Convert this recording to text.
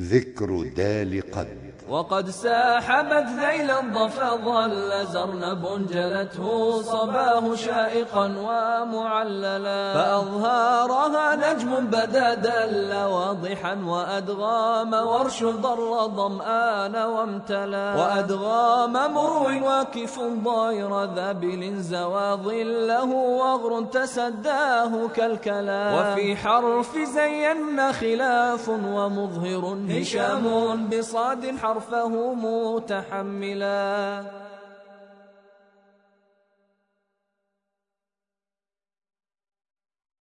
ذكر دال قد وقد ساحبت ذيلا ضفا ظل زرنب جلته صباه شائقا ومعللا فأظهارها نجم بدا دل واضحا وأدغام ورش ضر ظمآن وامتلا وأدغام مرو واكف ضير ذابل زوى ظله وغر تسداه كالكلا وفي حرف زين خلاف ومظهر هشام بصاد حرفه متحملا.